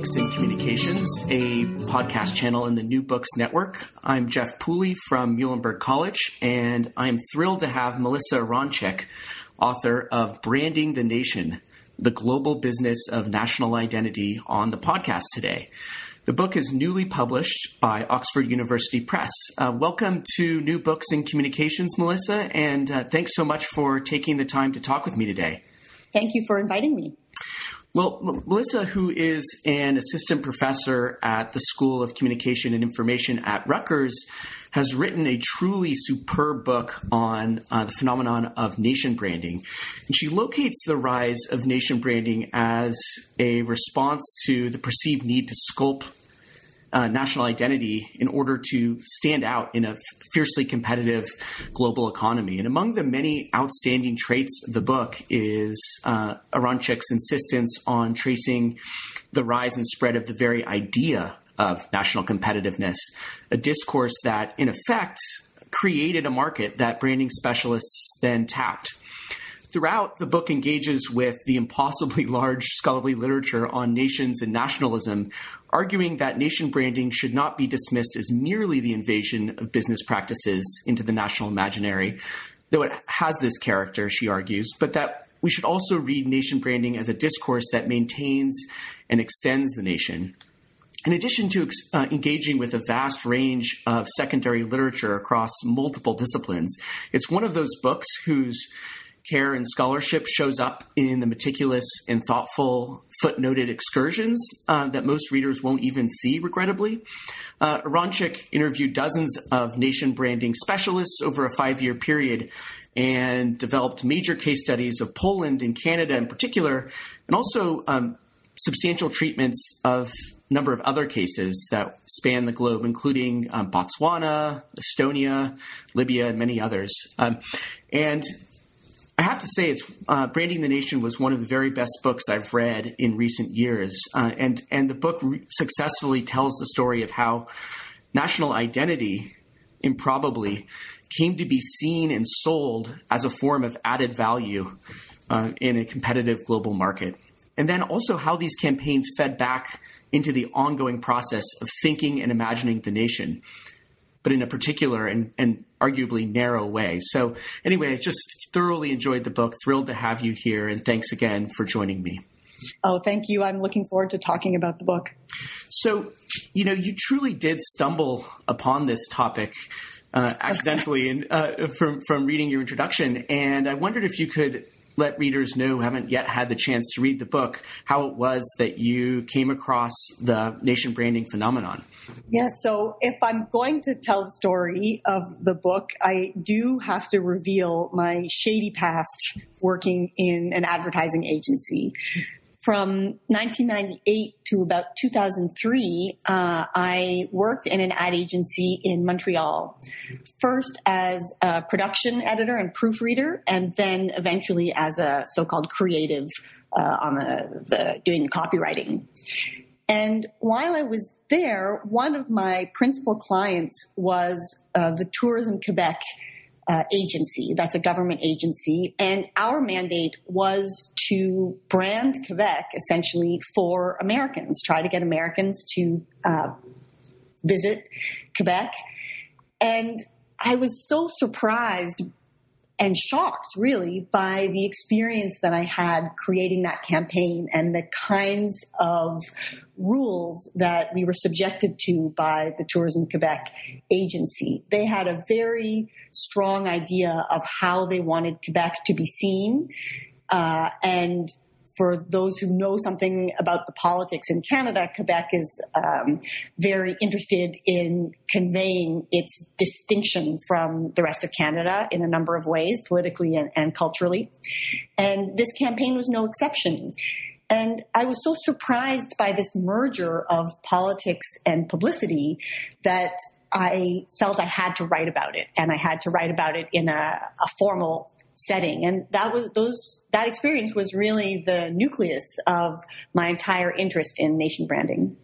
Books in Communications, a podcast channel in the New Books Network. I'm Jeff Pooley from Muhlenberg College, and I'm thrilled to have Melissa Aronczyk, author of Branding the Nation The Global Business of National Identity, on the podcast today. The book is newly published by Oxford University Press. Uh, welcome to New Books and Communications, Melissa, and uh, thanks so much for taking the time to talk with me today. Thank you for inviting me. Well, Melissa, who is an assistant professor at the School of Communication and Information at Rutgers, has written a truly superb book on uh, the phenomenon of nation branding. And she locates the rise of nation branding as a response to the perceived need to sculpt uh, national identity in order to stand out in a fiercely competitive global economy. And among the many outstanding traits of the book is uh, Aronczyk's insistence on tracing the rise and spread of the very idea of national competitiveness, a discourse that, in effect, created a market that branding specialists then tapped. Throughout, the book engages with the impossibly large scholarly literature on nations and nationalism, arguing that nation branding should not be dismissed as merely the invasion of business practices into the national imaginary, though it has this character, she argues, but that we should also read nation branding as a discourse that maintains and extends the nation. In addition to uh, engaging with a vast range of secondary literature across multiple disciplines, it's one of those books whose care and scholarship shows up in the meticulous and thoughtful footnoted excursions uh, that most readers won't even see, regrettably. Uh, Aronczyk interviewed dozens of nation branding specialists over a five year period and developed major case studies of Poland and Canada in particular, and also um, substantial treatments of a number of other cases that span the globe, including um, Botswana, Estonia, Libya, and many others. Um, and I have to say, it's uh, "Branding the Nation" was one of the very best books I've read in recent years, uh, and and the book re- successfully tells the story of how national identity, improbably, came to be seen and sold as a form of added value uh, in a competitive global market, and then also how these campaigns fed back into the ongoing process of thinking and imagining the nation but in a particular and, and arguably narrow way. So, anyway, I just thoroughly enjoyed the book. Thrilled to have you here, and thanks again for joining me. Oh, thank you. I'm looking forward to talking about the book. So, you know, you truly did stumble upon this topic uh, accidentally in, uh, from from reading your introduction, and I wondered if you could let readers know who haven't yet had the chance to read the book how it was that you came across the nation branding phenomenon. Yes, yeah, so if I'm going to tell the story of the book, I do have to reveal my shady past working in an advertising agency. From 1998 to about 2003, uh, I worked in an ad agency in Montreal. First as a production editor and proofreader, and then eventually as a so-called creative uh, on the, the doing the copywriting. And while I was there, one of my principal clients was uh, the Tourism Quebec uh, agency. That's a government agency. And our mandate was to brand Quebec essentially for Americans, try to get Americans to uh, visit Quebec. And I was so surprised and shocked really by the experience that I had creating that campaign and the kinds of rules that we were subjected to by the Tourism Quebec agency. They had a very strong idea of how they wanted Quebec to be seen. Uh, and for those who know something about the politics in Canada, Quebec is um, very interested in conveying its distinction from the rest of Canada in a number of ways, politically and, and culturally. And this campaign was no exception. And I was so surprised by this merger of politics and publicity that I felt I had to write about it, and I had to write about it in a, a formal setting. And that was those that experience was really the nucleus of my entire interest in nation branding.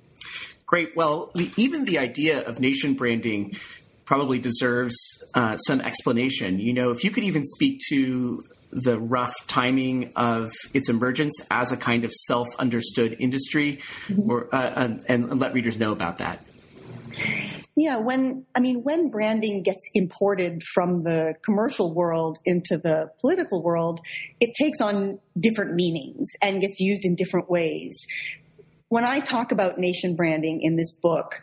Great. Well, even the idea of nation branding probably deserves uh, some explanation. You know, if you could even speak to the rough timing of its emergence as a kind of self-understood industry, mm-hmm. or uh, and, and let readers know about that. Yeah, when I mean when branding gets imported from the commercial world into the political world, it takes on different meanings and gets used in different ways. When I talk about nation branding in this book,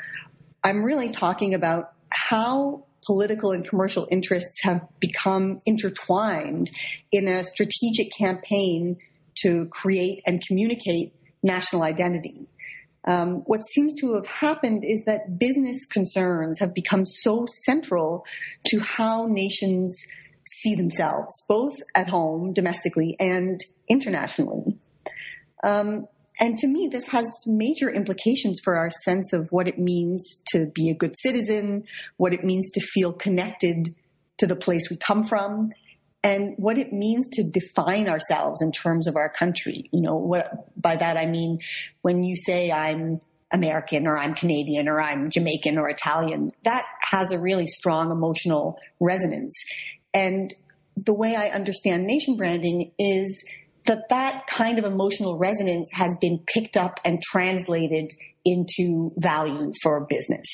I'm really talking about how political and commercial interests have become intertwined in a strategic campaign to create and communicate national identity. Um, what seems to have happened is that business concerns have become so central to how nations see themselves, both at home, domestically, and internationally. Um, and to me, this has major implications for our sense of what it means to be a good citizen, what it means to feel connected to the place we come from, and what it means to define ourselves in terms of our country. You know, what by that I mean when you say I'm American or I'm Canadian or I'm Jamaican or Italian, that has a really strong emotional resonance. And the way I understand nation branding is that that kind of emotional resonance has been picked up and translated into value for business.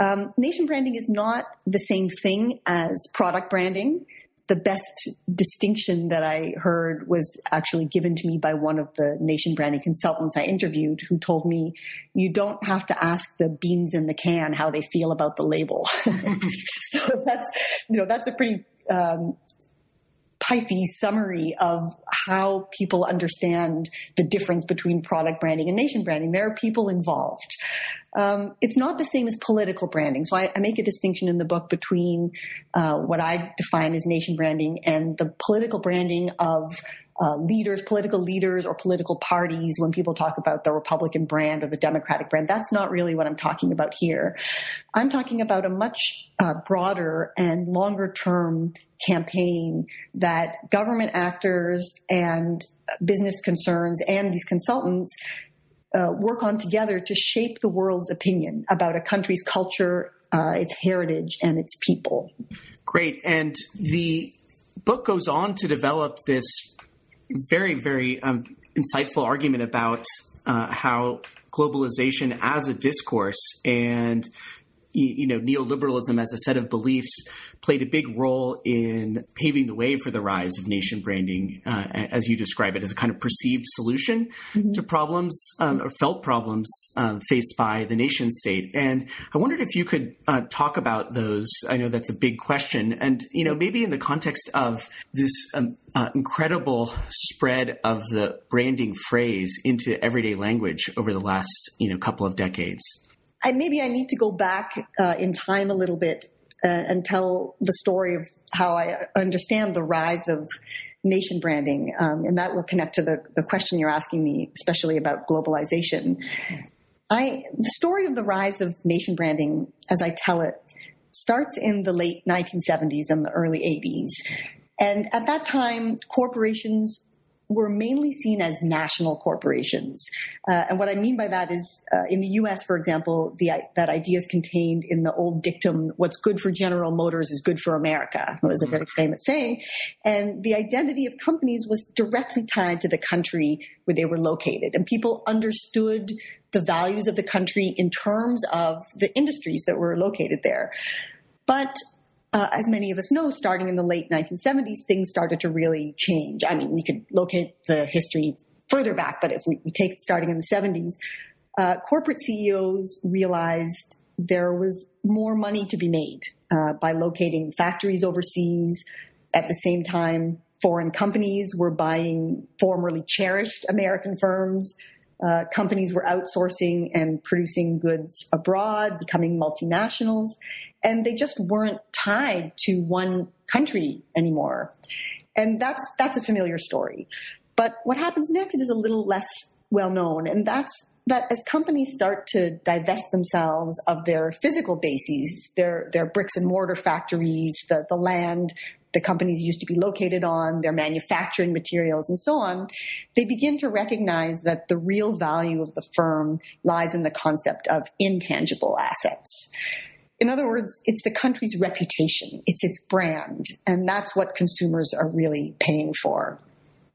Um, nation branding is not the same thing as product branding the best distinction that I heard was actually given to me by one of the nation branding consultants I interviewed who told me you don't have to ask the beans in the can how they feel about the label. so that's, you know, that's a pretty, um, pithy summary of how people understand the difference between product branding and nation branding. There are people involved. Um, it's not the same as political branding. So I, I make a distinction in the book between uh, what I define as nation branding and the political branding of uh, leaders, political leaders, or political parties when people talk about the Republican brand or the Democratic brand. That's not really what I'm talking about here. I'm talking about a much uh, broader and longer term campaign that government actors and business concerns and these consultants uh, work on together to shape the world's opinion about a country's culture, uh, its heritage, and its people. Great. And the book goes on to develop this very, very um, insightful argument about uh, how globalization as a discourse and you know neoliberalism as a set of beliefs played a big role in paving the way for the rise of nation branding, uh, as you describe it, as a kind of perceived solution mm-hmm. to problems um, or felt problems um, faced by the nation state. And I wondered if you could uh, talk about those. I know that's a big question, and you know maybe in the context of this um, uh, incredible spread of the branding phrase into everyday language over the last you know couple of decades. I, maybe I need to go back uh, in time a little bit uh, and tell the story of how I understand the rise of nation branding, um, and that will connect to the, the question you're asking me, especially about globalization. I, the story of the rise of nation branding, as I tell it, starts in the late 1970s and the early 80s. And at that time, corporations were mainly seen as national corporations. Uh, and what I mean by that is, uh, in the U.S., for example, the, that idea is contained in the old dictum, "What's good for General Motors is good for America." It was a very famous saying, and the identity of companies was directly tied to the country where they were located, and people understood the values of the country in terms of the industries that were located there. But uh, as many of us know, starting in the late 1970s, things started to really change. I mean, we could locate the history further back, but if we, we take it starting in the 70s, uh, corporate CEOs realized there was more money to be made uh, by locating factories overseas. At the same time, foreign companies were buying formerly cherished American firms. Uh, companies were outsourcing and producing goods abroad, becoming multinationals, and they just weren't tied to one country anymore. And that's that's a familiar story. But what happens next is a little less well known, and that's that as companies start to divest themselves of their physical bases, their their bricks and mortar factories, the the land the companies used to be located on, their manufacturing materials, and so on, they begin to recognize that the real value of the firm lies in the concept of intangible assets. In other words, it's the country's reputation, it's its brand, and that's what consumers are really paying for.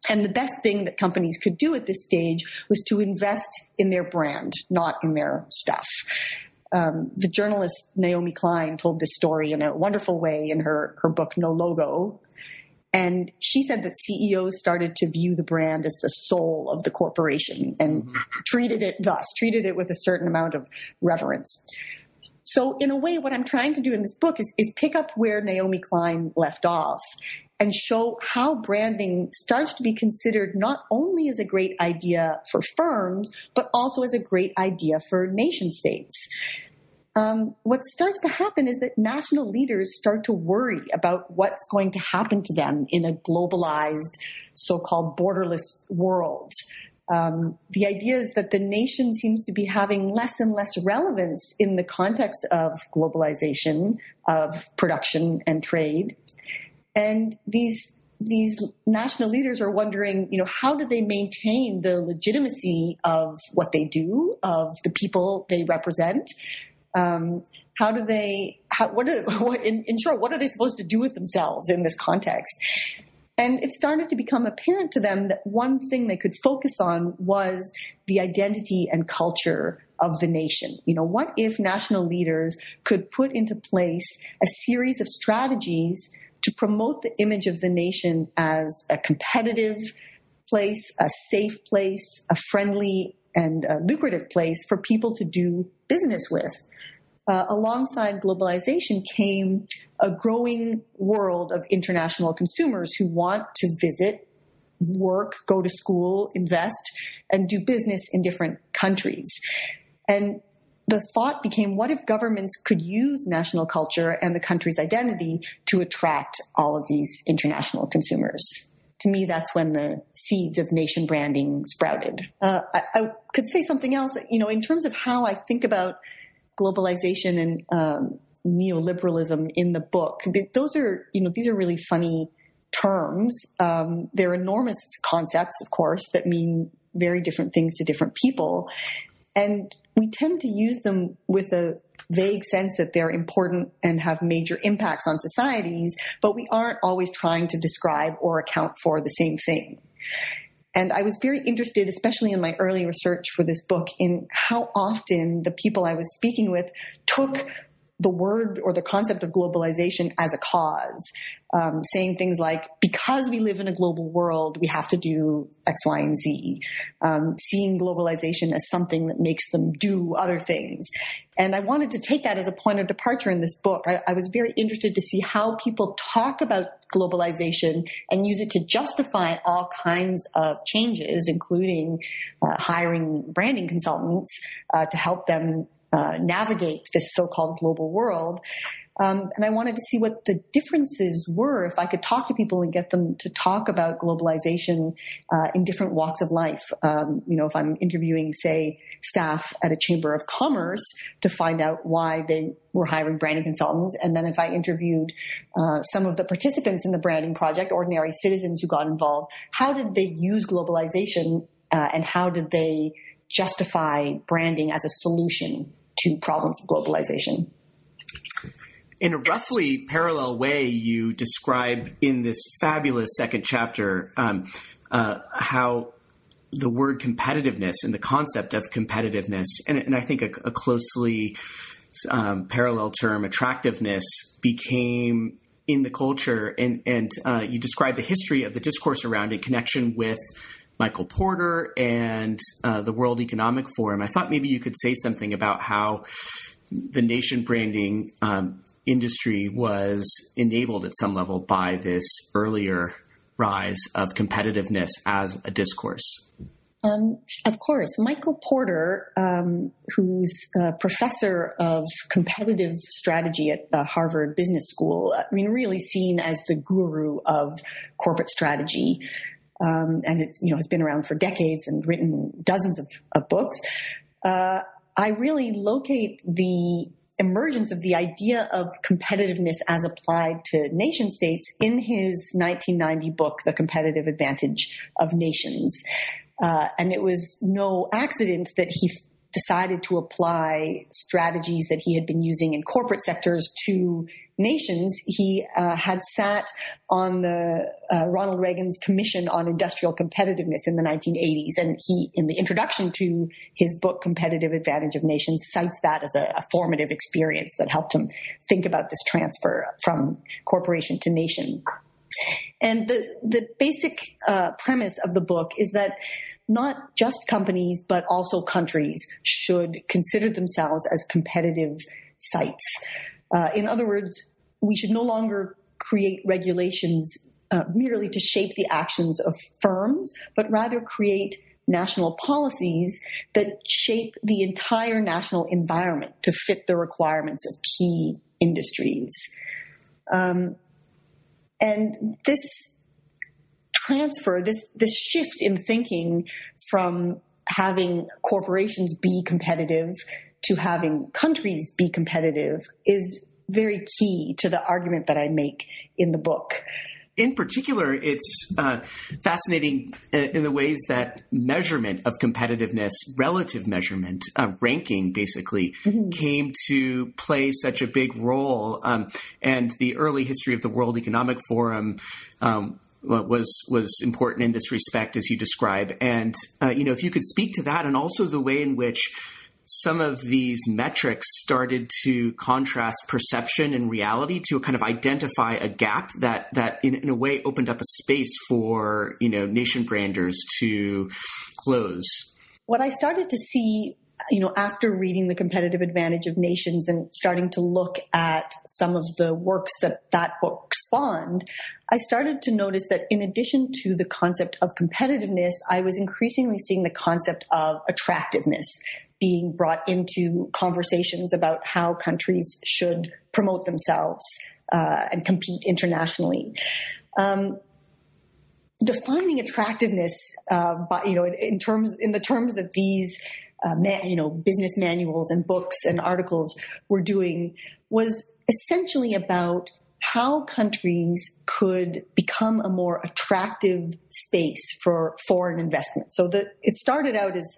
And the best thing that companies could do at this stage was to invest in their brand, not in their stuff. Um, the journalist Naomi Klein told this story in a wonderful way in her, her book, No Logo. And she said that CEOs started to view the brand as the soul of the corporation and mm-hmm. treated it thus, treated it with a certain amount of reverence. So, in a way, what I'm trying to do in this book is, is pick up where Naomi Klein left off and show how branding starts to be considered not only as a great idea for firms, but also as a great idea for nation states. Um, what starts to happen is that national leaders start to worry about what's going to happen to them in a globalized, so called borderless world. Um, the idea is that the nation seems to be having less and less relevance in the context of globalization, of production and trade. And these these national leaders are wondering, you know, how do they maintain the legitimacy of what they do, of the people they represent? Um, how do they? How, what, are, what in, in short, what are they supposed to do with themselves in this context? And it started to become apparent to them that one thing they could focus on was the identity and culture of the nation. You know, what if national leaders could put into place a series of strategies to promote the image of the nation as a competitive place, a safe place, a friendly and a lucrative place for people to do business with? Uh, alongside globalization came a growing world of international consumers who want to visit, work, go to school, invest, and do business in different countries. And the thought became what if governments could use national culture and the country's identity to attract all of these international consumers? To me, that's when the seeds of nation branding sprouted. Uh, I, I, could say something else, you know, in terms of how I think about globalization and um, neoliberalism in the book. Those are, you know, these are really funny terms. Um, they're enormous concepts, of course, that mean very different things to different people. And we tend to use them with a vague sense that they're important and have major impacts on societies, but we aren't always trying to describe or account for the same thing. And I was very interested, especially in my early research for this book, in how often the people I was speaking with took the word or the concept of globalization as a cause, um, saying things like, because we live in a global world, we have to do X, Y, and Z, um, seeing globalization as something that makes them do other things. And I wanted to take that as a point of departure in this book. I, I was very interested to see how people talk about globalization and use it to justify all kinds of changes, including uh, hiring branding consultants uh, to help them uh, navigate this so-called global world. Um, and I wanted to see what the differences were if I could talk to people and get them to talk about globalization uh, in different walks of life. Um, you know, if I'm interviewing, say, staff at a chamber of commerce to find out why they were hiring branding consultants, and then if I interviewed uh, some of the participants in the branding project, ordinary citizens who got involved, how did they use globalization uh, and how did they justify branding as a solution to problems of globalization? In a roughly parallel way, you describe in this fabulous second chapter um, uh, how the word competitiveness and the concept of competitiveness, and, and I think a, a closely um, parallel term, attractiveness, became in the culture. And, and uh, you describe the history of the discourse around in connection with Michael Porter and uh, the World Economic Forum. I thought maybe you could say something about how the nation branding um, industry was enabled at some level by this earlier rise of competitiveness as a discourse? Um, of course, Michael Porter, um, who's a professor of competitive strategy at the Harvard Business School, I mean, really seen as the guru of corporate strategy, um, and it you know has been around for decades and written dozens of, of books. Uh, I really locate the emergence of the idea of competitiveness as applied to nation states in his 1990 book, The Competitive Advantage of Nations. Uh, and it was no accident that he f- decided to apply strategies that he had been using in corporate sectors to nations. He uh, had sat on the uh, Ronald Reagan's Commission on Industrial Competitiveness in the 1980s, and he, in the introduction to his book "Competitive Advantage of Nations," cites that as a, a formative experience that helped him think about this transfer from corporation to nation. And the the basic uh, premise of the book is that not just companies, but also countries should consider themselves as competitive sites. Uh, in other words, we should no longer create regulations uh, merely to shape the actions of firms, but rather create national policies that shape the entire national environment to fit the requirements of key industries. Um, and this transfer, this this shift in thinking from having corporations be competitive to having countries be competitive is very key to the argument that I make in the book. In particular, it's uh, fascinating uh, in the ways that measurement of competitiveness, relative measurement, uh, ranking basically, mm-hmm. came to play such a big role. Um, and the early history of the World Economic Forum um, was was important in this respect, as you describe. And uh, you know, if you could speak to that, and also the way in which some of these metrics started to contrast perception and reality to kind of identify a gap that that in, in a way opened up a space for you know nation branders to close. What I started to see you know, after reading The Competitive Advantage of Nations and starting to look at some of the works that that book spawned, I started to notice that in addition to the concept of competitiveness, I was increasingly seeing the concept of attractiveness being brought into conversations about how countries should promote themselves uh, and compete internationally. Um, defining attractiveness, uh, by, you know, in, in terms in the terms that these uh, you know, business manuals and books and articles were doing was essentially about how countries could become a more attractive space for foreign investment. So the, it started out as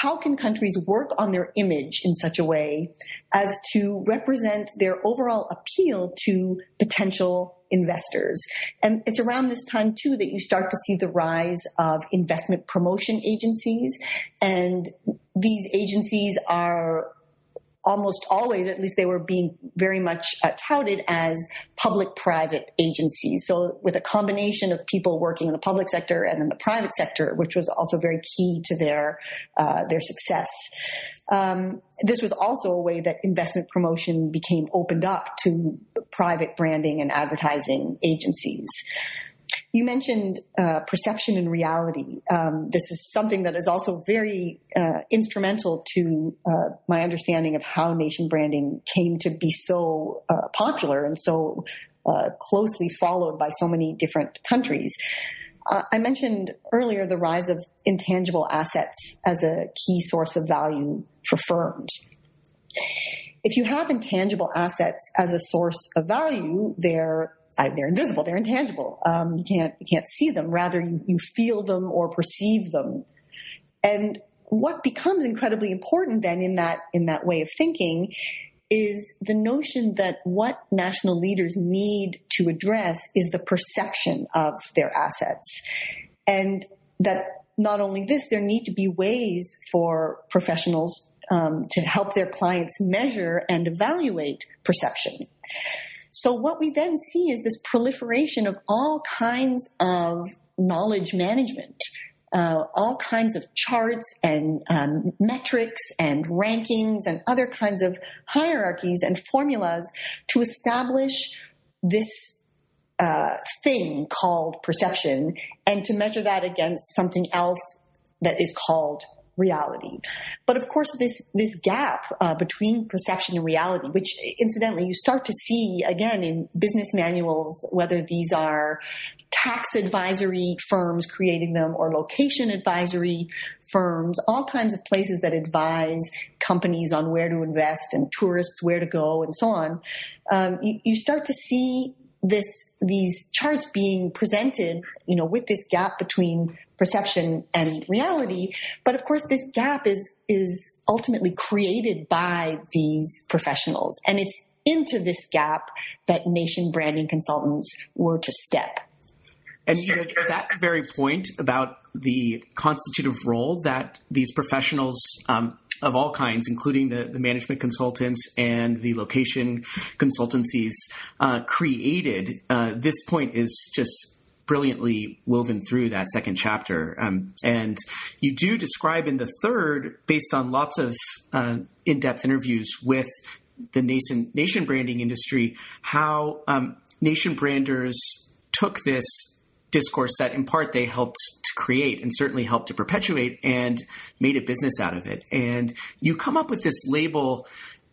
how can countries work on their image in such a way as to represent their overall appeal to potential investors? And it's around this time too that you start to see the rise of investment promotion agencies and these agencies are almost always, at least they were being very much uh, touted as public-private agencies. So with a combination of people working in the public sector and in the private sector, which was also very key to their uh, their success. Um, this was also a way that investment promotion became opened up to private branding and advertising agencies. You mentioned uh, perception and reality. Um, this is something that is also very uh, instrumental to uh, my understanding of how nation branding came to be so uh, popular and so uh, closely followed by so many different countries. Uh, I mentioned earlier the rise of intangible assets as a key source of value for firms. If you have intangible assets as a source of value, they're they're invisible, they're intangible. Um, you can't you can't see them. Rather, you, you feel them or perceive them. And what becomes incredibly important then in that in that way of thinking is the notion that what national leaders need to address is the perception of their assets, and that not only this, there need to be ways for professionals um, to help their clients measure and evaluate perception. So what we then see is this proliferation of all kinds of knowledge management. Uh, all kinds of charts and um, metrics and rankings and other kinds of hierarchies and formulas to establish this uh, thing called perception and to measure that against something else that is called reality. But of course, this this gap uh, between perception and reality, which incidentally you start to see again in business manuals, whether these are tax advisory firms creating them or location advisory firms, all kinds of places that advise companies on where to invest and tourists where to go and so on. Um, you, you start to see this these charts being presented, you know, with this gap between perception and reality. But of course, this gap is, is ultimately created by these professionals. And it's into this gap that nation branding consultants were to step. And you know, that very point about the constitutive role that these professionals um, of all kinds, including the, the management consultants and the location consultancies, uh, created, uh, this point is just brilliantly woven through that second chapter. Um, and you do describe in the third, based on lots of uh, in depth interviews with the nation, nation branding industry, how um, nation branders took this discourse that in part they helped to create and certainly helped to perpetuate and made a business out of it. And you come up with this label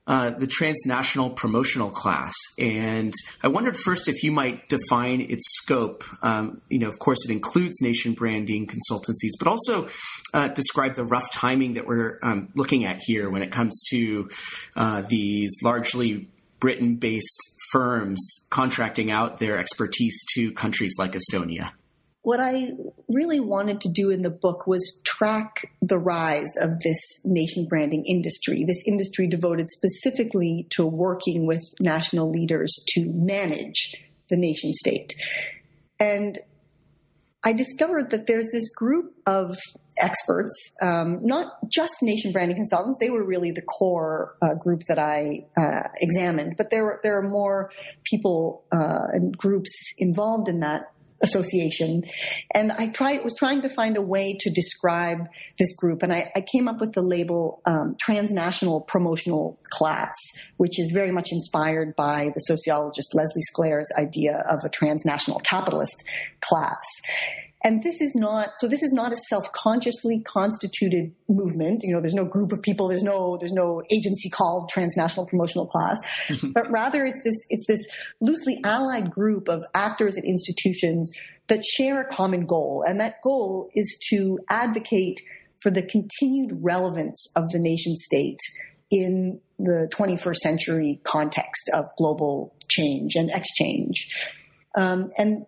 uh, the transnational promotional class. And I wondered first if you might define its scope. Um, you know, of course, it includes nation branding consultancies, but also uh, describe the rough timing that we're um, looking at here when it comes to uh, these largely Britain based firms contracting out their expertise to countries like Estonia what I really wanted to do in the book was track the rise of this nation branding industry, this industry devoted specifically to working with national leaders to manage the nation state. And I discovered that there's this group of experts, um, not just nation branding consultants. They were really the core uh, group that I uh, examined, but there there are more people uh, and groups involved in that association. And I tried, was trying to find a way to describe this group. And I, I came up with the label um, transnational promotional class, which is very much inspired by the sociologist Leslie Sklair's idea of a transnational capitalist class. And this is not, so this is not a self-consciously constituted movement. You know, there's no group of people, there's no, there's no agency called transnational promotional class, but rather it's this, it's this loosely allied group of actors and institutions that share a common goal. And that goal is to advocate for the continued relevance of the nation state in the 21st century context of global change and exchange. Um, and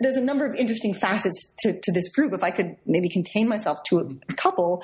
there's a number of interesting facets to, to this group. If I could maybe contain myself to a, a couple,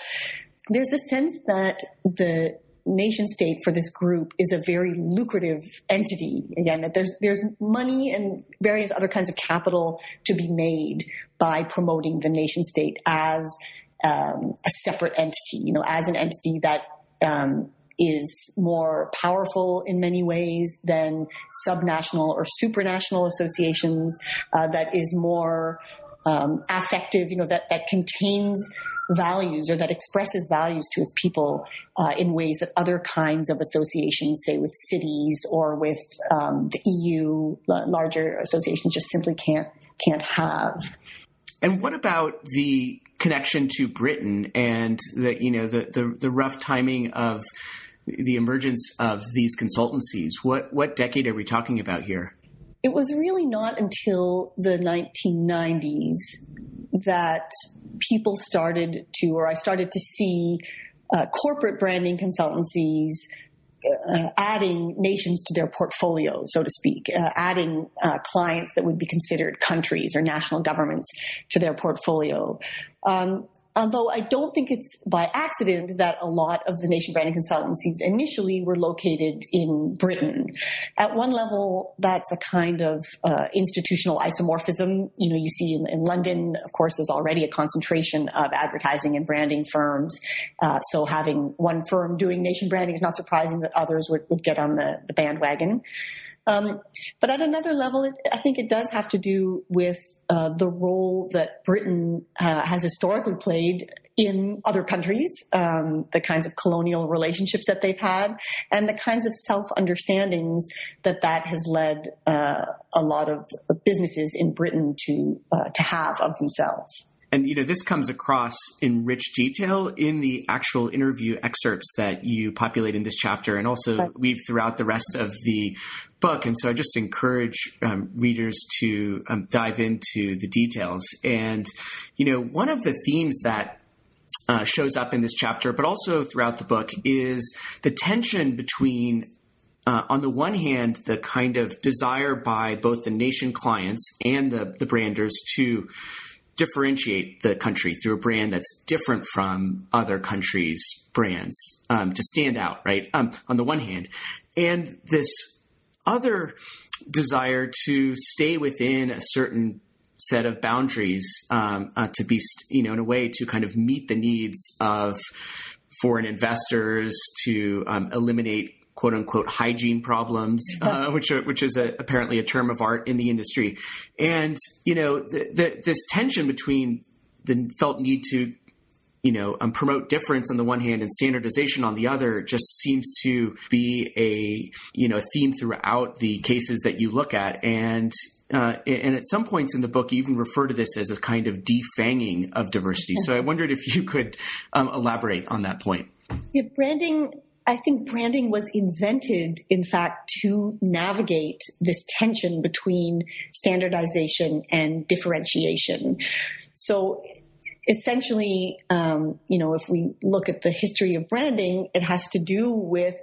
there's a sense that the nation state for this group is a very lucrative entity. Again, that there's there's money and various other kinds of capital to be made by promoting the nation state as um, a separate entity. You know, as an entity that um, is more powerful in many ways than subnational or supranational associations, uh, that is more um, affective, you know, that, that contains values or that expresses values to its people uh, in ways that other kinds of associations, say with cities or with um, the EU, larger associations, just simply can't can't have. And what about the connection to Britain and the you know the the, the rough timing of the emergence of these consultancies? What what decade are we talking about here? It was really not until the 1990s that people started to, or I started to see uh, corporate branding consultancies uh, adding nations to their portfolio, so to speak, uh, adding uh, clients that would be considered countries or national governments to their portfolio. Um, although I don't think it's by accident that a lot of the nation branding consultancies initially were located in Britain. At one level, that's a kind of uh, institutional isomorphism. You know, you see in, in, London, of course, there's already a concentration of advertising and branding firms. Uh, so having one firm doing nation branding is not surprising that others would, would get on the, the bandwagon. Um, but at another level, it, I think it does have to do with uh, the role that Britain uh, has historically played in other countries, um, the kinds of colonial relationships that they've had, and the kinds of self understandings that that has led uh, a lot of businesses in Britain to uh, to have of themselves and you know this comes across in rich detail in the actual interview excerpts that you populate in this chapter and also right. weave throughout the rest of the book and so i just encourage um, readers to um, dive into the details and you know one of the themes that uh, shows up in this chapter but also throughout the book is the tension between uh, on the one hand, the kind of desire by both the nation clients and the, the branders to differentiate the country through a brand that's different from other countries' brands um, to stand out, right? Um, on the one hand, and this other desire to stay within a certain set of boundaries um, uh, to be, you know, in a way to kind of meet the needs of foreign investors to um, eliminate quote unquote hygiene problems, uh, which are, which is a, apparently a term of art in the industry. And you know, the, the, this tension between the felt need to you know um, promote difference on the one hand and standardization on the other just seems to be a you know theme throughout the cases that you look at and uh, and at some points in the book, you even refer to this as a kind of defanging of diversity. So I wondered if you could um, elaborate on that point. Yeah, branding I think branding was invented, in fact, to navigate this tension between standardization and differentiation. So essentially, um, you know, if we look at the history of branding, it has to do with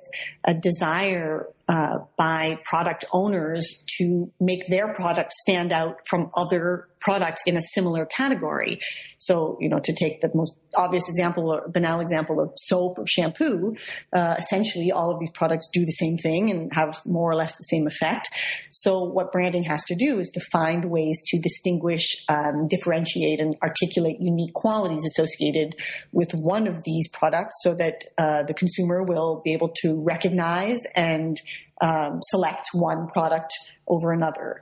a desire uh, by product owners to make their product stand out from other products in a similar category. So, you know, to take the most obvious example or banal example of soap or shampoo, uh, essentially all of these products do the same thing and have more or less the same effect. So, what branding has to do is to find ways to distinguish, um, differentiate, and articulate unique qualities associated with one of these products so that uh, the consumer will be able to recognize and um, select one product over another.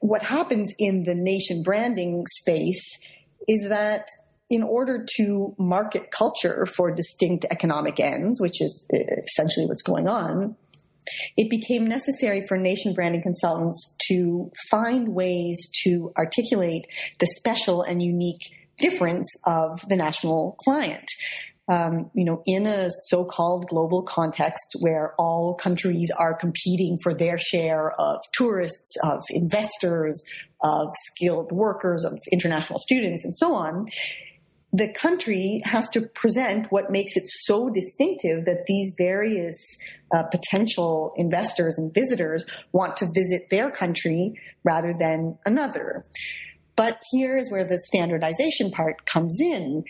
What happens in the nation branding space is that in order to market culture for distinct economic ends, which is uh, essentially what's going on, it became necessary for nation branding consultants to find ways to articulate the special and unique difference of the national client um, you know, in a so-called global context where all countries are competing for their share of tourists, of investors, of skilled workers, of international students, and so on, the country has to present what makes it so distinctive that these various uh, potential investors and visitors want to visit their country rather than another. But here is where the standardization part comes in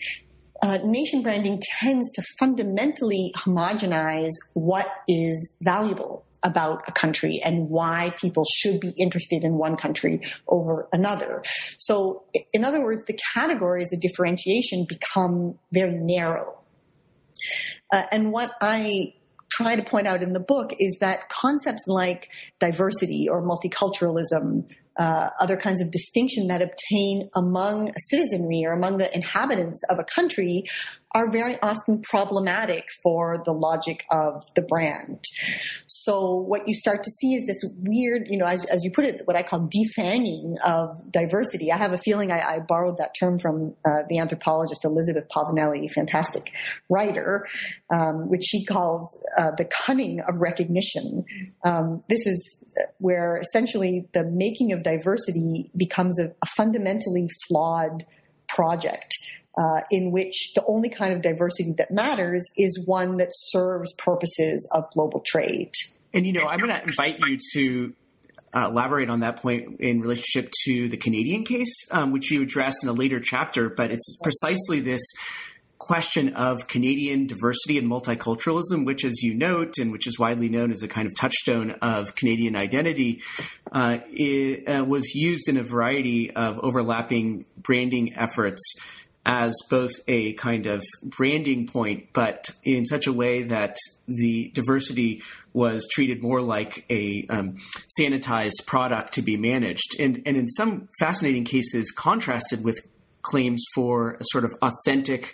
uh, nation branding tends to fundamentally homogenize what is valuable about a country and why people should be interested in one country over another. So, in other words, the categories of differentiation become very narrow. Uh, and what I try to point out in the book is that concepts like diversity or multiculturalism uh, other kinds of distinction that obtain among citizenry or among the inhabitants of a country are very often problematic for the logic of the brand. So what you start to see is this weird, you know, as, as you put it, what I call defanging of diversity. I have a feeling I, I borrowed that term from uh, the anthropologist Elizabeth Povinelli, fantastic writer, um, which she calls uh, the cunning of recognition. Um, this is where essentially the making of diversity becomes a, a fundamentally flawed project uh, in which the only kind of diversity that matters is one that serves purposes of global trade. And you know, I'm going to invite you to uh, elaborate on that point in relationship to the Canadian case, um, which you address in a later chapter. But it's precisely this question of Canadian diversity and multiculturalism, which, as you note, and which is widely known as a kind of touchstone of Canadian identity, uh, it, uh, was used in a variety of overlapping branding efforts as both a kind of branding point, but in such a way that the diversity was treated more like a um, sanitized product to be managed, and, and in some fascinating cases, contrasted with claims for a sort of authentic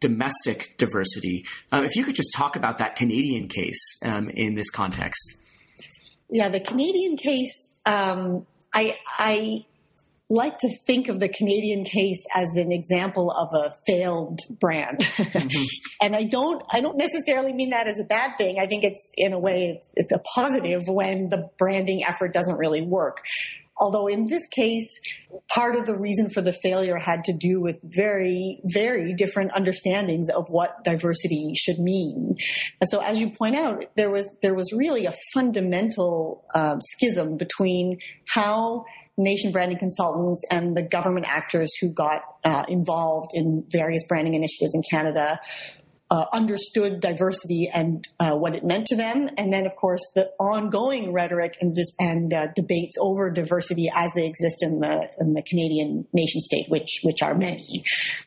domestic diversity. Uh, if you could just talk about that Canadian case um, in this context. Yeah, the Canadian case, um, I, I like to think of the Canadian case as an example of a failed brand. Mm-hmm. and I don't, I don't necessarily mean that as a bad thing. I think it's, in a way, it's, it's a positive when the branding effort doesn't really work. Although in this case, part of the reason for the failure had to do with very, very different understandings of what diversity should mean. And so, as you point out, there was there was really a fundamental uh, schism between how nation branding consultants and the government actors who got uh, involved in various branding initiatives in Canada uh, understood diversity and uh, what it meant to them, and then of course the ongoing rhetoric and, dis- and uh, debates over diversity as they exist in the in the Canadian nation state, which which are many.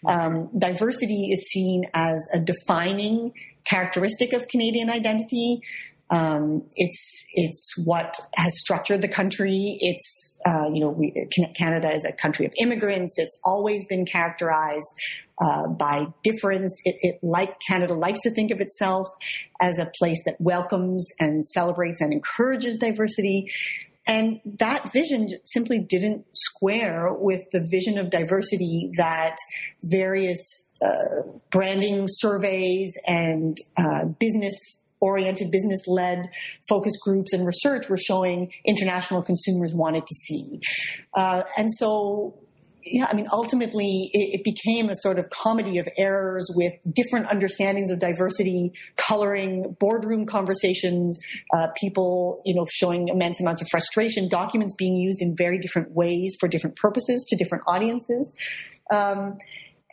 Um, diversity is seen as a defining characteristic of Canadian identity. Um, it's it's what has structured the country. It's uh, you know we, Canada is a country of immigrants. It's always been characterized uh, by difference. It, it, like Canada likes to think of itself as a place that welcomes and celebrates and encourages diversity. And that vision simply didn't square with the vision of diversity that various uh, branding surveys and uh, business oriented, business led focus groups and research were showing international consumers wanted to see. Uh, and so yeah, I mean, ultimately, it, became a sort of comedy of errors with different understandings of diversity, coloring boardroom conversations, uh, people, you know, showing immense amounts of frustration, documents being used in very different ways for different purposes to different audiences. Um,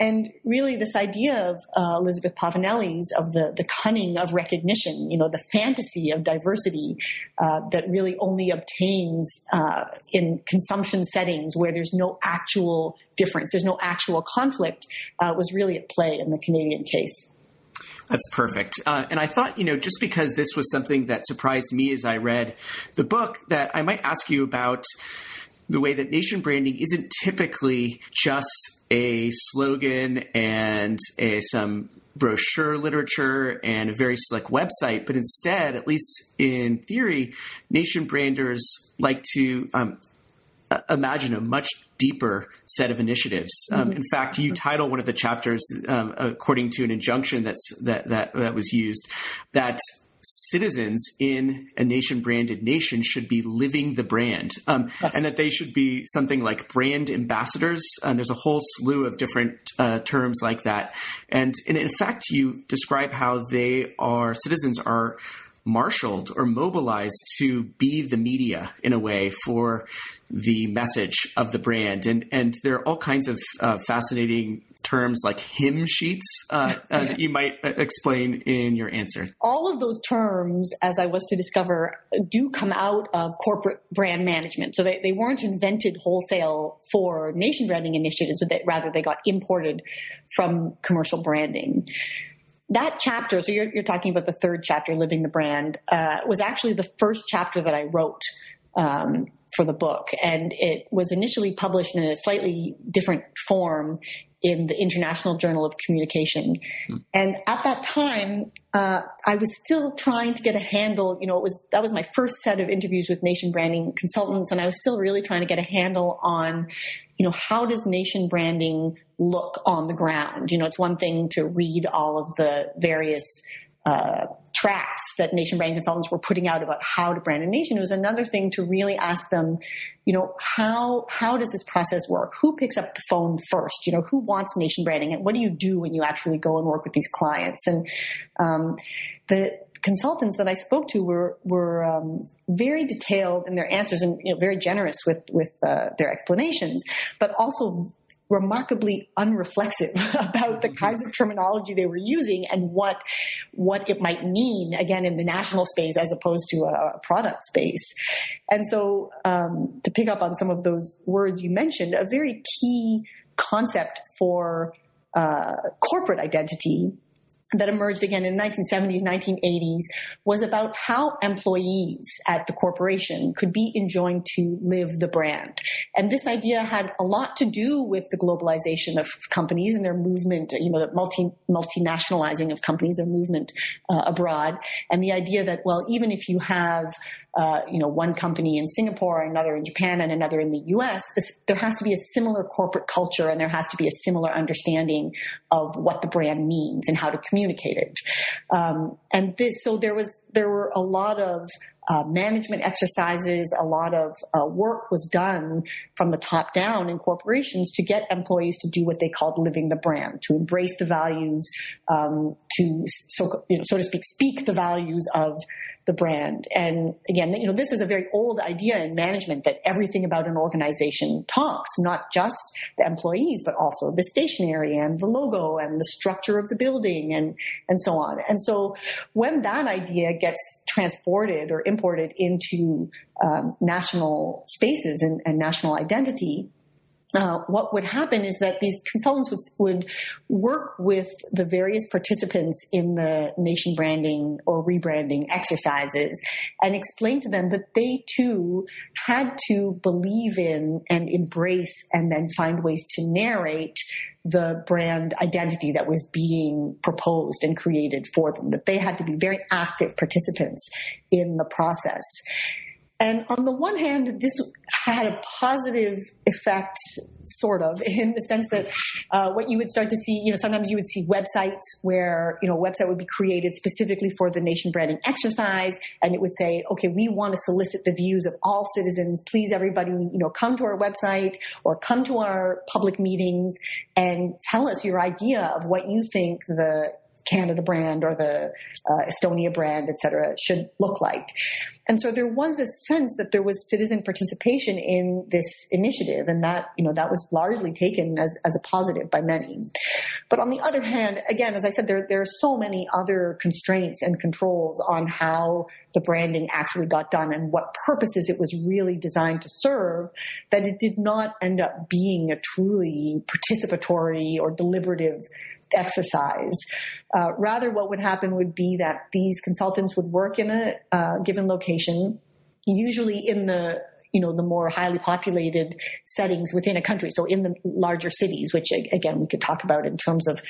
and really, this idea of uh, Elizabeth Povinelli's of the the cunning of recognition, you know, the fantasy of diversity uh, that really only obtains uh, in consumption settings where there's no actual difference, there's no actual conflict, uh, was really at play in the Canadian case. That's perfect. Uh, and I thought, you know, just because this was something that surprised me as I read the book, that I might ask you about the way that nation branding isn't typically just a slogan and a, some brochure literature and a very slick website, but instead, at least in theory, nation branders like to um, imagine a much deeper set of initiatives. Um, mm-hmm. in fact, you title one of the chapters, um, according to an injunction that's that that that was used, that citizens in a nation branded nation should be living the brand um, and that they should be something like brand ambassadors. And there's a whole slew of different uh, terms like that. And, and in fact you describe how they are citizens are marshaled or mobilized to be the media in a way for the message of the brand. And and there are all kinds of uh, fascinating terms like hymn sheets uh, uh, that you might uh, explain in your answer? All of those terms, as I was to discover, do come out of corporate brand management. So they, they weren't invented wholesale for nation branding initiatives, but they, rather they got imported from commercial branding that chapter, so you're, you're, talking about the third chapter, Living the Brand, uh, was actually the first chapter that I wrote um, for the book. And it was initially published in a slightly different form in the International Journal of Communication. Hmm. And at that time, uh, I was still trying to get a handle. You know, it was that was my first set of interviews with nation branding consultants, and I was still really trying to get a handle on, you know, how does nation branding look on the ground? You know, it's one thing to read all of the various uh, tracts that nation branding consultants were putting out about how to brand a nation. It was another thing to really ask them, you know, how how does this process work? Who picks up the phone first? You know, who wants nation branding, and what do you do when you actually go and work with these clients? And um, the consultants that I spoke to were were um, very detailed in their answers and you know, very generous with with uh, their explanations, but also remarkably unreflexive about the mm-hmm. kinds of terminology they were using and what what it might mean again in the national space as opposed to a, product space and so um, to pick up on some of those words you mentioned a very key concept for uh, corporate identity that emerged again in the 1970s, 1980s was about how employees at the corporation could be enjoined to live the brand. And this idea had a lot to do with the globalization of companies and their movement, you know, the multi, multinationalizing of companies, their movement uh, abroad. And the idea that, well, even if you have uh, you know, one company in Singapore, another in Japan, and another in the U.S. This, there has to be a similar corporate culture, and there has to be a similar understanding of what the brand means and how to communicate it. Um, and this, so there was there were a lot of uh, management exercises, a lot of uh, work was done from the top down in corporations to get employees to do what they called living the brand, to embrace the values, um, to so you know, so to speak, speak the values of the brand. And again, you know, this is a very old idea in management that everything about an organization talks, not just the employees, but also the stationery and the logo and the structure of the building and, and so on. And so when that idea gets transported or imported into um, national spaces and, and national identity, uh, what would happen is that these consultants would, would work with the various participants in the nation branding or rebranding exercises and explain to them that they too had to believe in and embrace and then find ways to narrate the brand identity that was being proposed and created for them, that they had to be very active participants in the process. And on the one hand, this had a positive effect, sort of, in the sense that uh, what you would start to see, you know, sometimes you would see websites where, you know, a website would be created specifically for the nation branding exercise, and it would say, okay, we want to solicit the views of all citizens. Please, everybody, you know, come to our website or come to our public meetings and tell us your idea of what you think the Canada brand or the uh, Estonia brand, et cetera, should look like. And so there was a sense that there was citizen participation in this initiative, and that you know that was largely taken as, as a positive by many. But on the other hand, again, as I said, there there are so many other constraints and controls on how the branding actually got done and what purposes it was really designed to serve that it did not end up being a truly participatory or deliberative exercise. Uh, rather, what would happen would be that these consultants would work in a uh, given location, usually in the you know the more highly populated settings within a country so in the larger cities which again we could talk about in terms of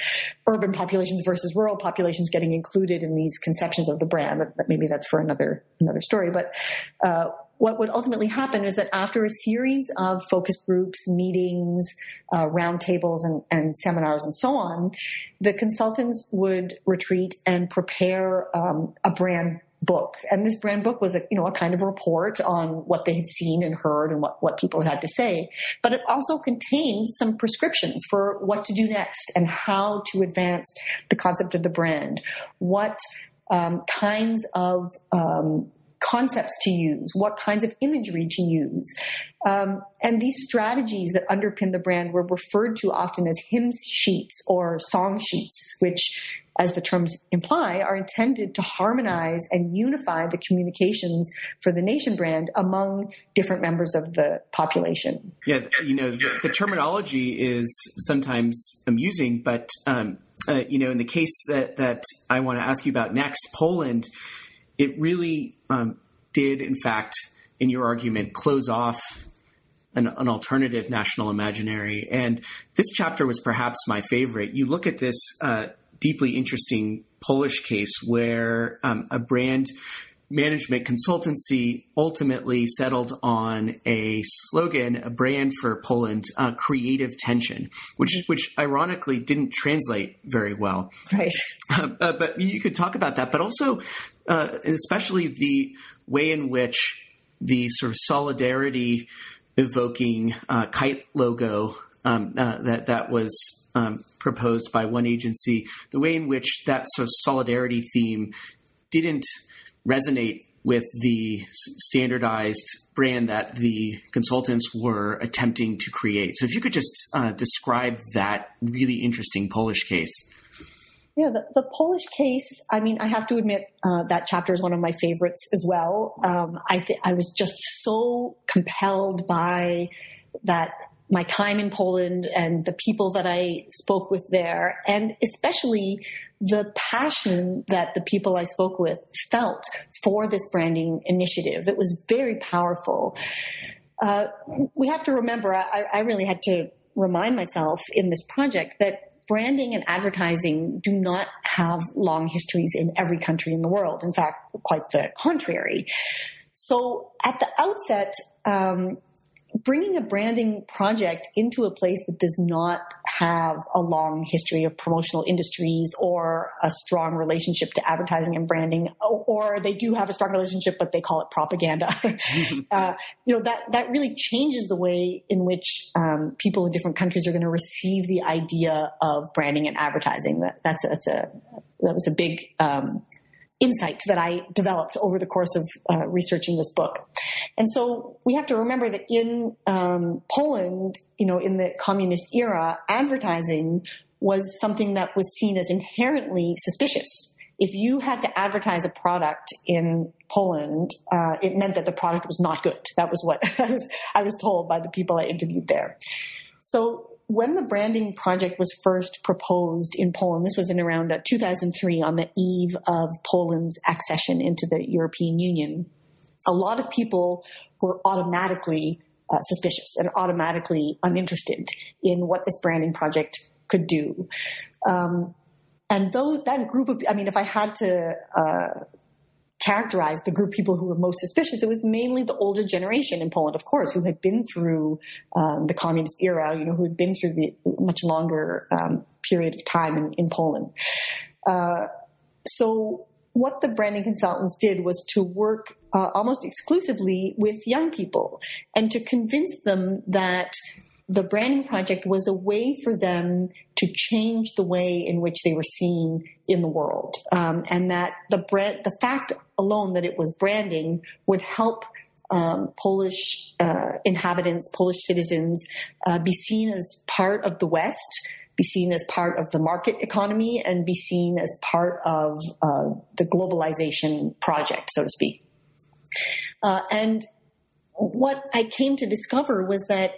urban populations versus rural populations getting included in these conceptions of the brand but maybe that's for another another story but uh, what would ultimately happen is that after a series of focus groups, meetings, uh, roundtables, and, and, seminars, and so on, the consultants would retreat and prepare um, a brand book. And this brand book was a, you know, a kind of report on what they had seen and heard and what, what people had to say. But it also contained some prescriptions for what to do next and how to advance the concept of the brand. What um, kinds of um, concepts to use, what kinds of imagery to use. Um, and these strategies that underpin the brand were referred to often as hymn sheets or song sheets, which, as the terms imply, are intended to harmonize and unify the communications for the nation brand among different members of the population. Yeah, you know, the, the terminology is sometimes amusing, but um, uh, you know, in the case that that I want to ask you about next, Poland it really um, did, in fact, in your argument, close off an, an, alternative national imaginary. And this chapter was perhaps my favorite. You look at this uh, deeply interesting Polish case where um, a brand management consultancy ultimately settled on a slogan, a brand for Poland, uh, creative tension, which which ironically didn't translate very well. Right. Uh, uh, but you could talk about that, but also, uh, especially the way in which the sort of solidarity evoking uh, kite logo um, uh, that that was um, proposed by one agency, the way in which that sort of solidarity theme didn't resonate with the standardized brand that the consultants were attempting to create. So, if you could just uh, describe that really interesting Polish case. Yeah, the, the, Polish case. I mean, I have to admit uh, that chapter is one of my favorites as well. Um, I th- I was just so compelled by that my time in Poland and the people that I spoke with there, and especially the passion that the people I spoke with felt for this branding initiative. It was very powerful. Uh, we have to remember, I, I really had to remind myself in this project that branding and advertising do not have long histories in every country in the world. In fact, quite the contrary. So at the outset, um, bringing a branding project into a place that does not have a long history of promotional industries or a strong relationship to advertising and branding, or they do have a strong relationship, but they call it propaganda. uh, you know that that really changes the way in which um, people in different countries are going to receive the idea of branding and advertising. That that's a, that's a that was a big um, insight that I developed over the course of uh, researching this book. And so we have to remember that in um, Poland, you know, in the communist era, advertising was something that was seen as inherently suspicious. If you had to advertise a product in Poland, uh, it meant that the product was not good. That was what I was, I was told by the people I interviewed there. So when the branding project was first proposed in Poland, this was in around uh, 2003 on the eve of Poland's accession into the European Union, a lot of people were automatically uh, suspicious and automatically uninterested in what this branding project could do. Um, and those that group of, I mean, if I had to uh, characterized the group of people who were most suspicious, it was mainly the older generation in Poland, of course, who had been through um, the communist era, you know, who had been through the much longer um, period of time in, in Poland. Uh, so what the branding consultants did was to work uh, almost exclusively with young people and to convince them that the branding project was a way for them to change the way in which they were seen in the world, um, and that the brand, the fact alone that it was branding would help um, Polish uh, inhabitants, Polish citizens, uh, be seen as part of the West, be seen as part of the market economy, and be seen as part of uh, the globalization project, so to speak. Uh, and what I came to discover was that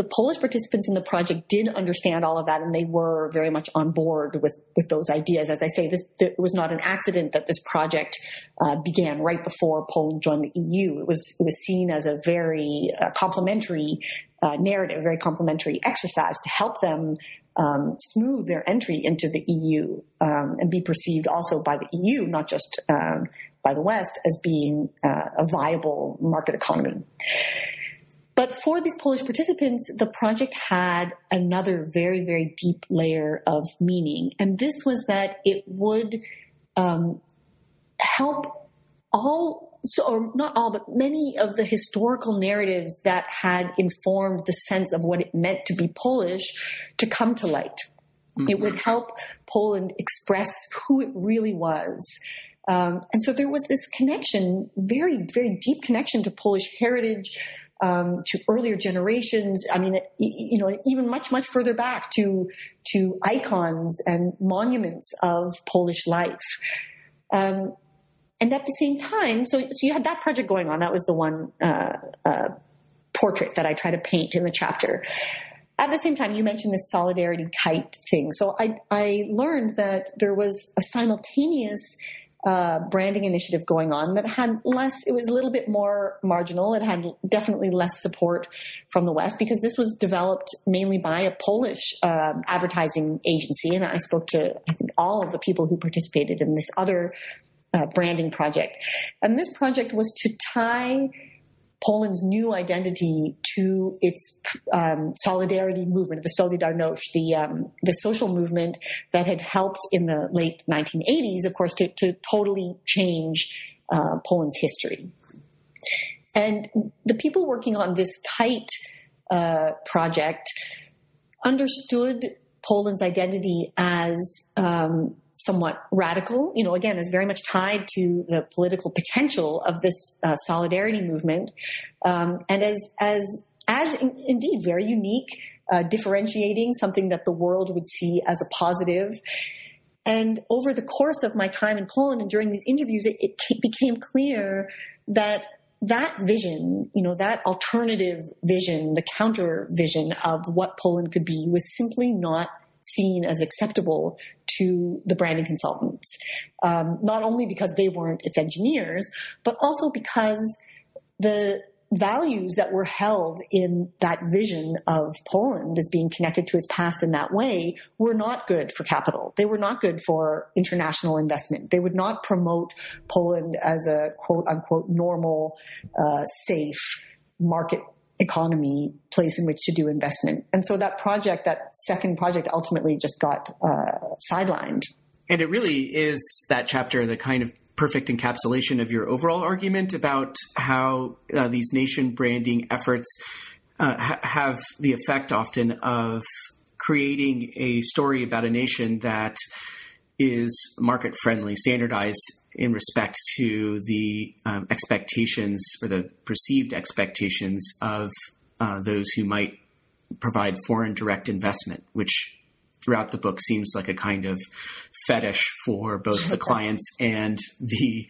the Polish participants in the project did understand all of that and they were very much on board with, with those ideas. As I say, this, it was not an accident that this project uh, began right before Poland joined the EU. It was, it was seen as a very uh, complementary uh, narrative, very complementary exercise to help them um, smooth their entry into the EU um, and be perceived also by the EU, not just um, by the West, as being uh, a viable market economy. But for these Polish participants, the project had another very, very deep layer of meaning. And this was that it would um, help all, so, or not all, but many of the historical narratives that had informed the sense of what it meant to be Polish to come to light. Mm-hmm. It would help Poland express who it really was. Um, and so there was this connection, very, very deep connection to Polish heritage, um, to earlier generations. I mean, you know, even much, much further back to to icons and monuments of Polish life. Um, and at the same time, so, so you had that project going on. That was the one uh, uh, portrait that I try to paint in the chapter. At the same time, you mentioned this solidarity kite thing. So I, I learned that there was a simultaneous uh, branding initiative going on that had less, it was a little bit more marginal. It had definitely less support from the West because this was developed mainly by a Polish um, advertising agency. And I spoke to, I think, all of the people who participated in this other uh, branding project. And this project was to tie Poland's new identity to its um, solidarity movement, the Solidarność, the um, the social movement that had helped in the late 1980s, of course, to, to totally change uh, Poland's history. And the people working on this kite uh, project understood Poland's identity as um, somewhat radical, you know, again, is very much tied to the political potential of this uh, solidarity movement, um, and as as as in, indeed very unique, uh, differentiating something that the world would see as a positive. And over the course of my time in Poland and during these interviews, it, it became clear that that vision, you know, that alternative vision, the counter vision of what Poland could be was simply not seen as acceptable to the branding consultants, um, not only because they weren't its engineers, but also because the values that were held in that vision of Poland as being connected to its past in that way were not good for capital. They were not good for international investment. They would not promote Poland as a quote unquote normal, uh, safe market economy place in which to do investment. And so that project, that second project ultimately just got uh, sidelined. And it really is that chapter the kind of perfect encapsulation of your overall argument about how uh, these nation branding efforts uh, ha- have the effect often of creating a story about a nation that is market friendly, standardized in respect to the um, expectations or the perceived expectations of uh, those who might provide foreign direct investment, which throughout the book seems like a kind of fetish for both the clients and the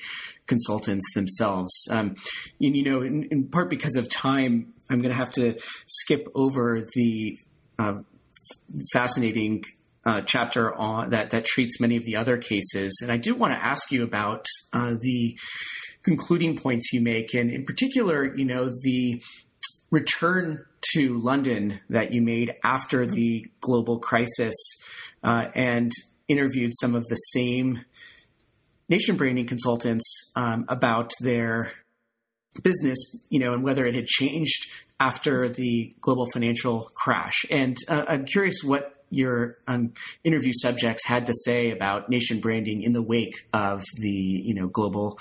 consultants themselves. Um, and, you know, in, in, part because of time, I'm going to have to skip over the uh, fascinating uh, chapter on that that treats many of the other cases, and I do want to ask you about uh, the concluding points you make, and in particular, you know, the return to London that you made after the global crisis uh, and interviewed some of the same nation branding consultants um, about their business, you know, and whether it had changed after the global financial crash. And uh, I'm curious what your um, interview subjects had to say about nation branding in the wake of the, you know, global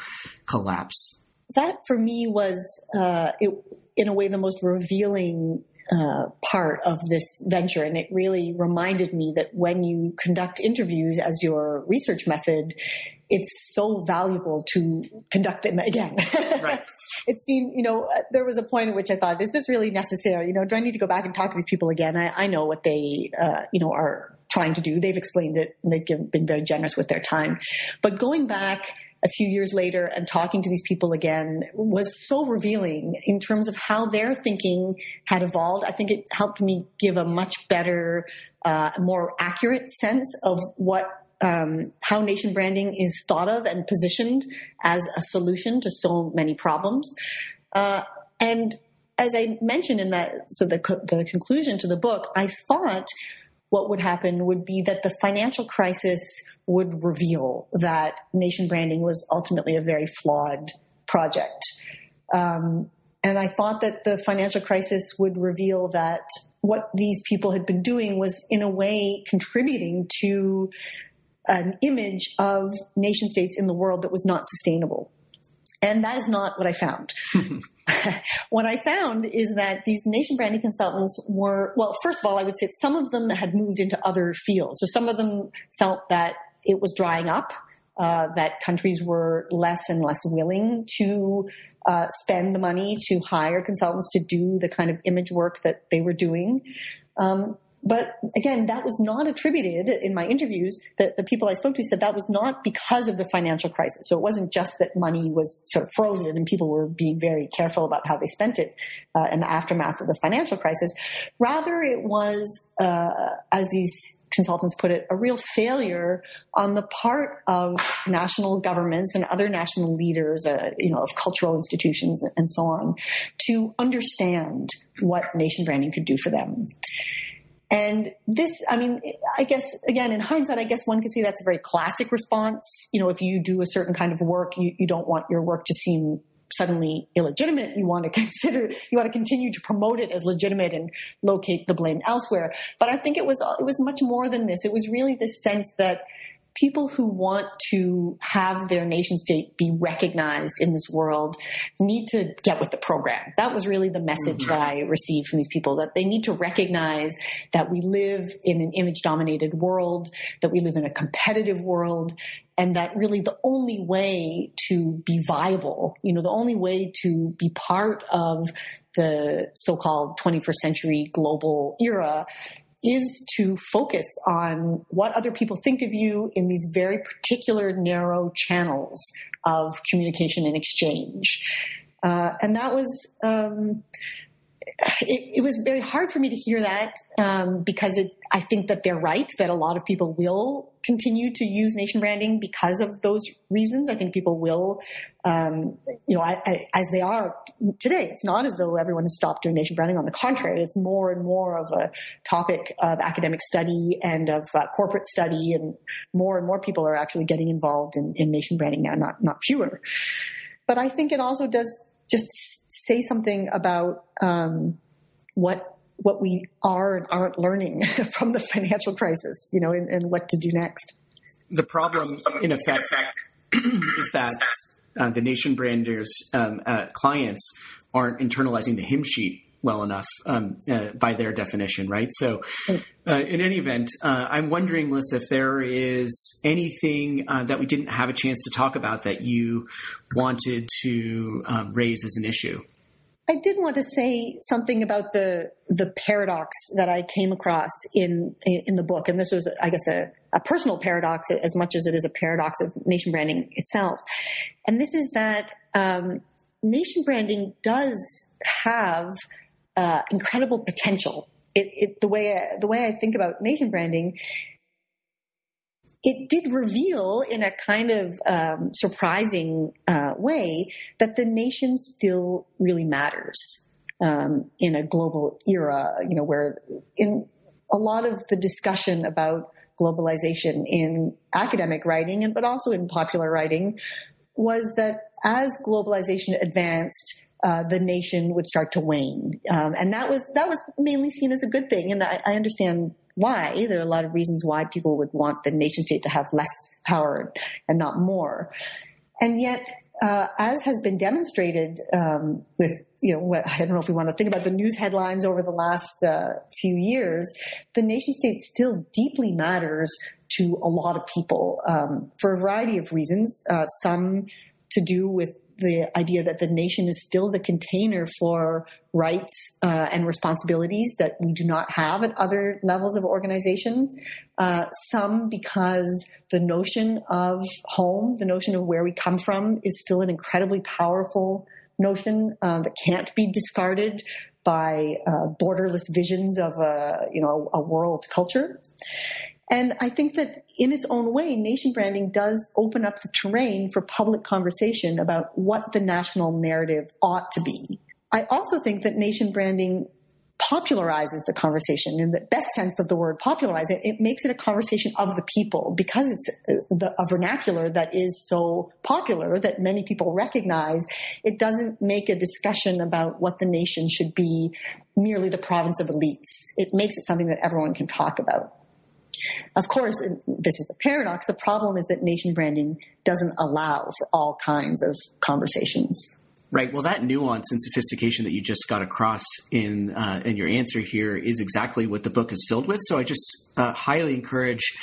collapse. That for me was uh, it, in a way the most revealing uh, part of this venture. And it really reminded me that when you conduct interviews as your research method, it's so valuable to conduct them again. Right. it seemed, you know, there was a point at which I thought, is this really necessary? You know, do I need to go back and talk to these people again? I, I know what they, uh, you know, are trying to do. They've explained it. and They've been very generous with their time. But going back a few years later and talking to these people again was so revealing in terms of how their thinking had evolved. I think it helped me give a much better, uh, more accurate sense of what um, how nation branding is thought of and positioned as a solution to so many problems. Uh, and as I mentioned in that, so the, the conclusion to the book, I thought what would happen would be that the financial crisis would reveal that nation branding was ultimately a very flawed project. Um, and I thought that the financial crisis would reveal that what these people had been doing was, in a way, contributing to an image of nation states in the world that was not sustainable. And that is not what I found. what I found is that these nation branding consultants were, well, first of all, I would say some of them had moved into other fields. So some of them felt that it was drying up, uh, that countries were less and less willing to uh, spend the money to hire consultants to do the kind of image work that they were doing. Um, but again, that was not attributed in my interviews. The, the people I spoke to said that was not because of the financial crisis. So it wasn't just that money was sort of frozen and people were being very careful about how they spent it uh, in the aftermath of the financial crisis. Rather, it was, uh, as these consultants put it, a real failure on the part of national governments and other national leaders, uh, you know, of cultural institutions and so on, to understand what nation branding could do for them. And this, I mean, I guess, again, in hindsight, I guess one could say that's a very classic response. You know, if you do a certain kind of work, you, you don't want your work to seem suddenly illegitimate. You want to consider, you want to continue to promote it as legitimate and locate the blame elsewhere. But I think it was, it was much more than this. It was really this sense that people who want to have their nation state be recognized in this world need to get with the program. That was really the message mm-hmm. that I received from these people that they need to recognize that we live in an image dominated world, that we live in a competitive world, and that really the only way to be viable, you know, the only way to be part of the so-called 21st century global era is to focus on what other people think of you in these very particular narrow channels of communication and exchange. Uh, and that was, um, it, it, was very hard for me to hear that um, because it, I think that they're right that a lot of people will continue to use nation branding because of those reasons. I think people will, um, you know, I, I, as they are today. It's not as though everyone has stopped doing nation branding. On the contrary, it's more and more of a topic of academic study and of uh, corporate study, and more and more people are actually getting involved in, in nation branding now, not not fewer. But I think it also does just say something about um, what what we are and aren't learning from the financial crisis, you know, and, and what to do next. The problem, in effect, is that uh, the nation branders um, uh, clients aren't internalizing the hymn sheet well enough um, uh, by their definition, right? So, uh, in any event, uh, I'm wondering, Melissa, if there is anything uh, that we didn't have a chance to talk about that you wanted to um, raise as an issue. I did want to say something about the the paradox that I came across in in the book, and this was, I guess, a, a personal paradox as much as it is a paradox of nation branding itself. And this is that um, nation branding does have uh, incredible potential. It, it, the way I, the way I think about nation branding it did reveal in a kind of um, surprising uh, way that the nation still really matters um, in a global era, you know, where in a lot of the discussion about globalization in academic writing and but also in popular writing was that as globalization advanced, uh, the nation would start to wane, um, and that was that was mainly seen as a good thing. And I, I understand why. There are a lot of reasons why people would want the nation state to have less power and not more. And yet, uh, as has been demonstrated um, with, you know, what, I don't know if we want to think about the news headlines over the last uh, few years, the nation state still deeply matters to a lot of people um, for a variety of reasons. Uh, some to do with the idea that the nation is still the container for rights uh, and responsibilities that we do not have at other levels of organization. Uh, some because the notion of home, the notion of where we come from, is still an incredibly powerful notion uh, that can't be discarded by uh, borderless visions of a you know a world culture. And I think that in its own way, nation branding does open up the terrain for public conversation about what the national narrative ought to be. I also think that nation branding popularizes the conversation. In the best sense of the word popularize it, it makes it a conversation of the people because it's uh, the, a vernacular that is so popular that many people recognize. It doesn't make a discussion about what the nation should be merely the province of elites. It makes it something that everyone can talk about of course, this is a paradox. The problem is that nation branding doesn't allow for all kinds of conversations. Right. Well, that nuance and sophistication that you just got across in uh, in your answer here is exactly what the book is filled with. So I just uh, highly encourage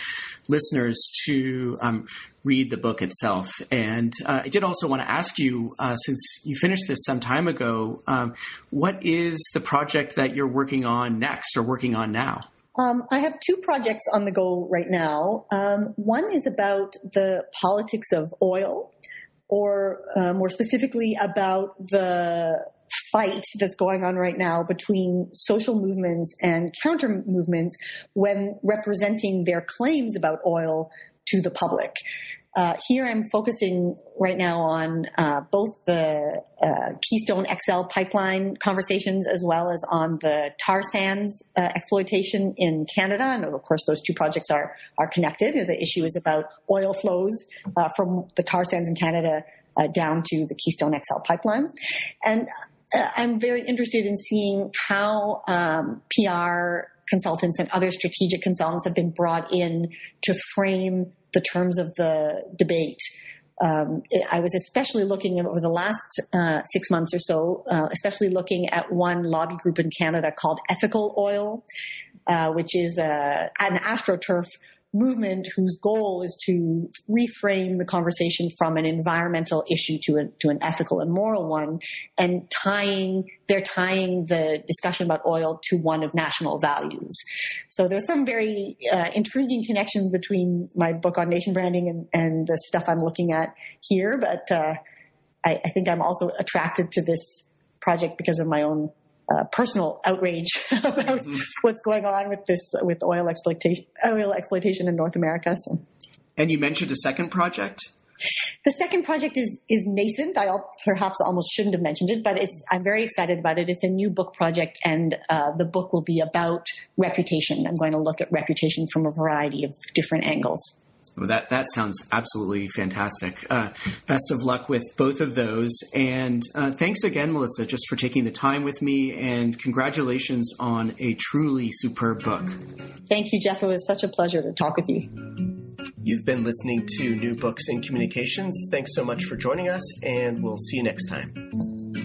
listeners to um, read the book itself. And uh, I did also want to ask you, uh, since you finished this some time ago, um, what is the project that you're working on next or working on now? Um, I have two projects on the go right now. Um, one is about the politics of oil, or uh, more specifically, about the fight that's going on right now between social movements and counter movements when representing their claims about oil to the public. Uh, here I'm focusing right now on uh, both the uh, Keystone XL pipeline conversations as well as on the tar sands uh, exploitation in Canada. And of course, those two projects are are connected. The issue is about oil flows uh, from the tar sands in Canada uh, down to the Keystone XL pipeline, and I'm very interested in seeing how um, PR consultants and other strategic consultants have been brought in to frame the terms of the debate. Um, I was especially looking over the last uh, six months or so, uh, especially looking at one lobby group in Canada called Ethical Oil, uh, which is a, an astroturf movement whose goal is to reframe the conversation from an environmental issue to, a, to an ethical and moral one and tying they're tying the discussion about oil to one of national values. So there's some very uh, intriguing connections between my book on nation branding and, and the stuff i'm looking at here but uh, I, I think i'm also attracted to this project because of my own uh, personal outrage about mm-hmm. what's going on with this with oil exploitation oil exploitation in North America. So. And you mentioned a second project. The second project is is nascent. I perhaps almost shouldn't have mentioned it, but it's I'm very excited about it. It's a new book project, and uh, the book will be about reputation. I'm going to look at reputation from a variety of different angles. Well, that that sounds absolutely fantastic. Uh, best of luck with both of those, and uh, thanks again, Melissa, just for taking the time with me. And congratulations on a truly superb book. Thank you, Jeff. It was such a pleasure to talk with you. You've been listening to New Books in Communications. Thanks so much for joining us, and we'll see you next time.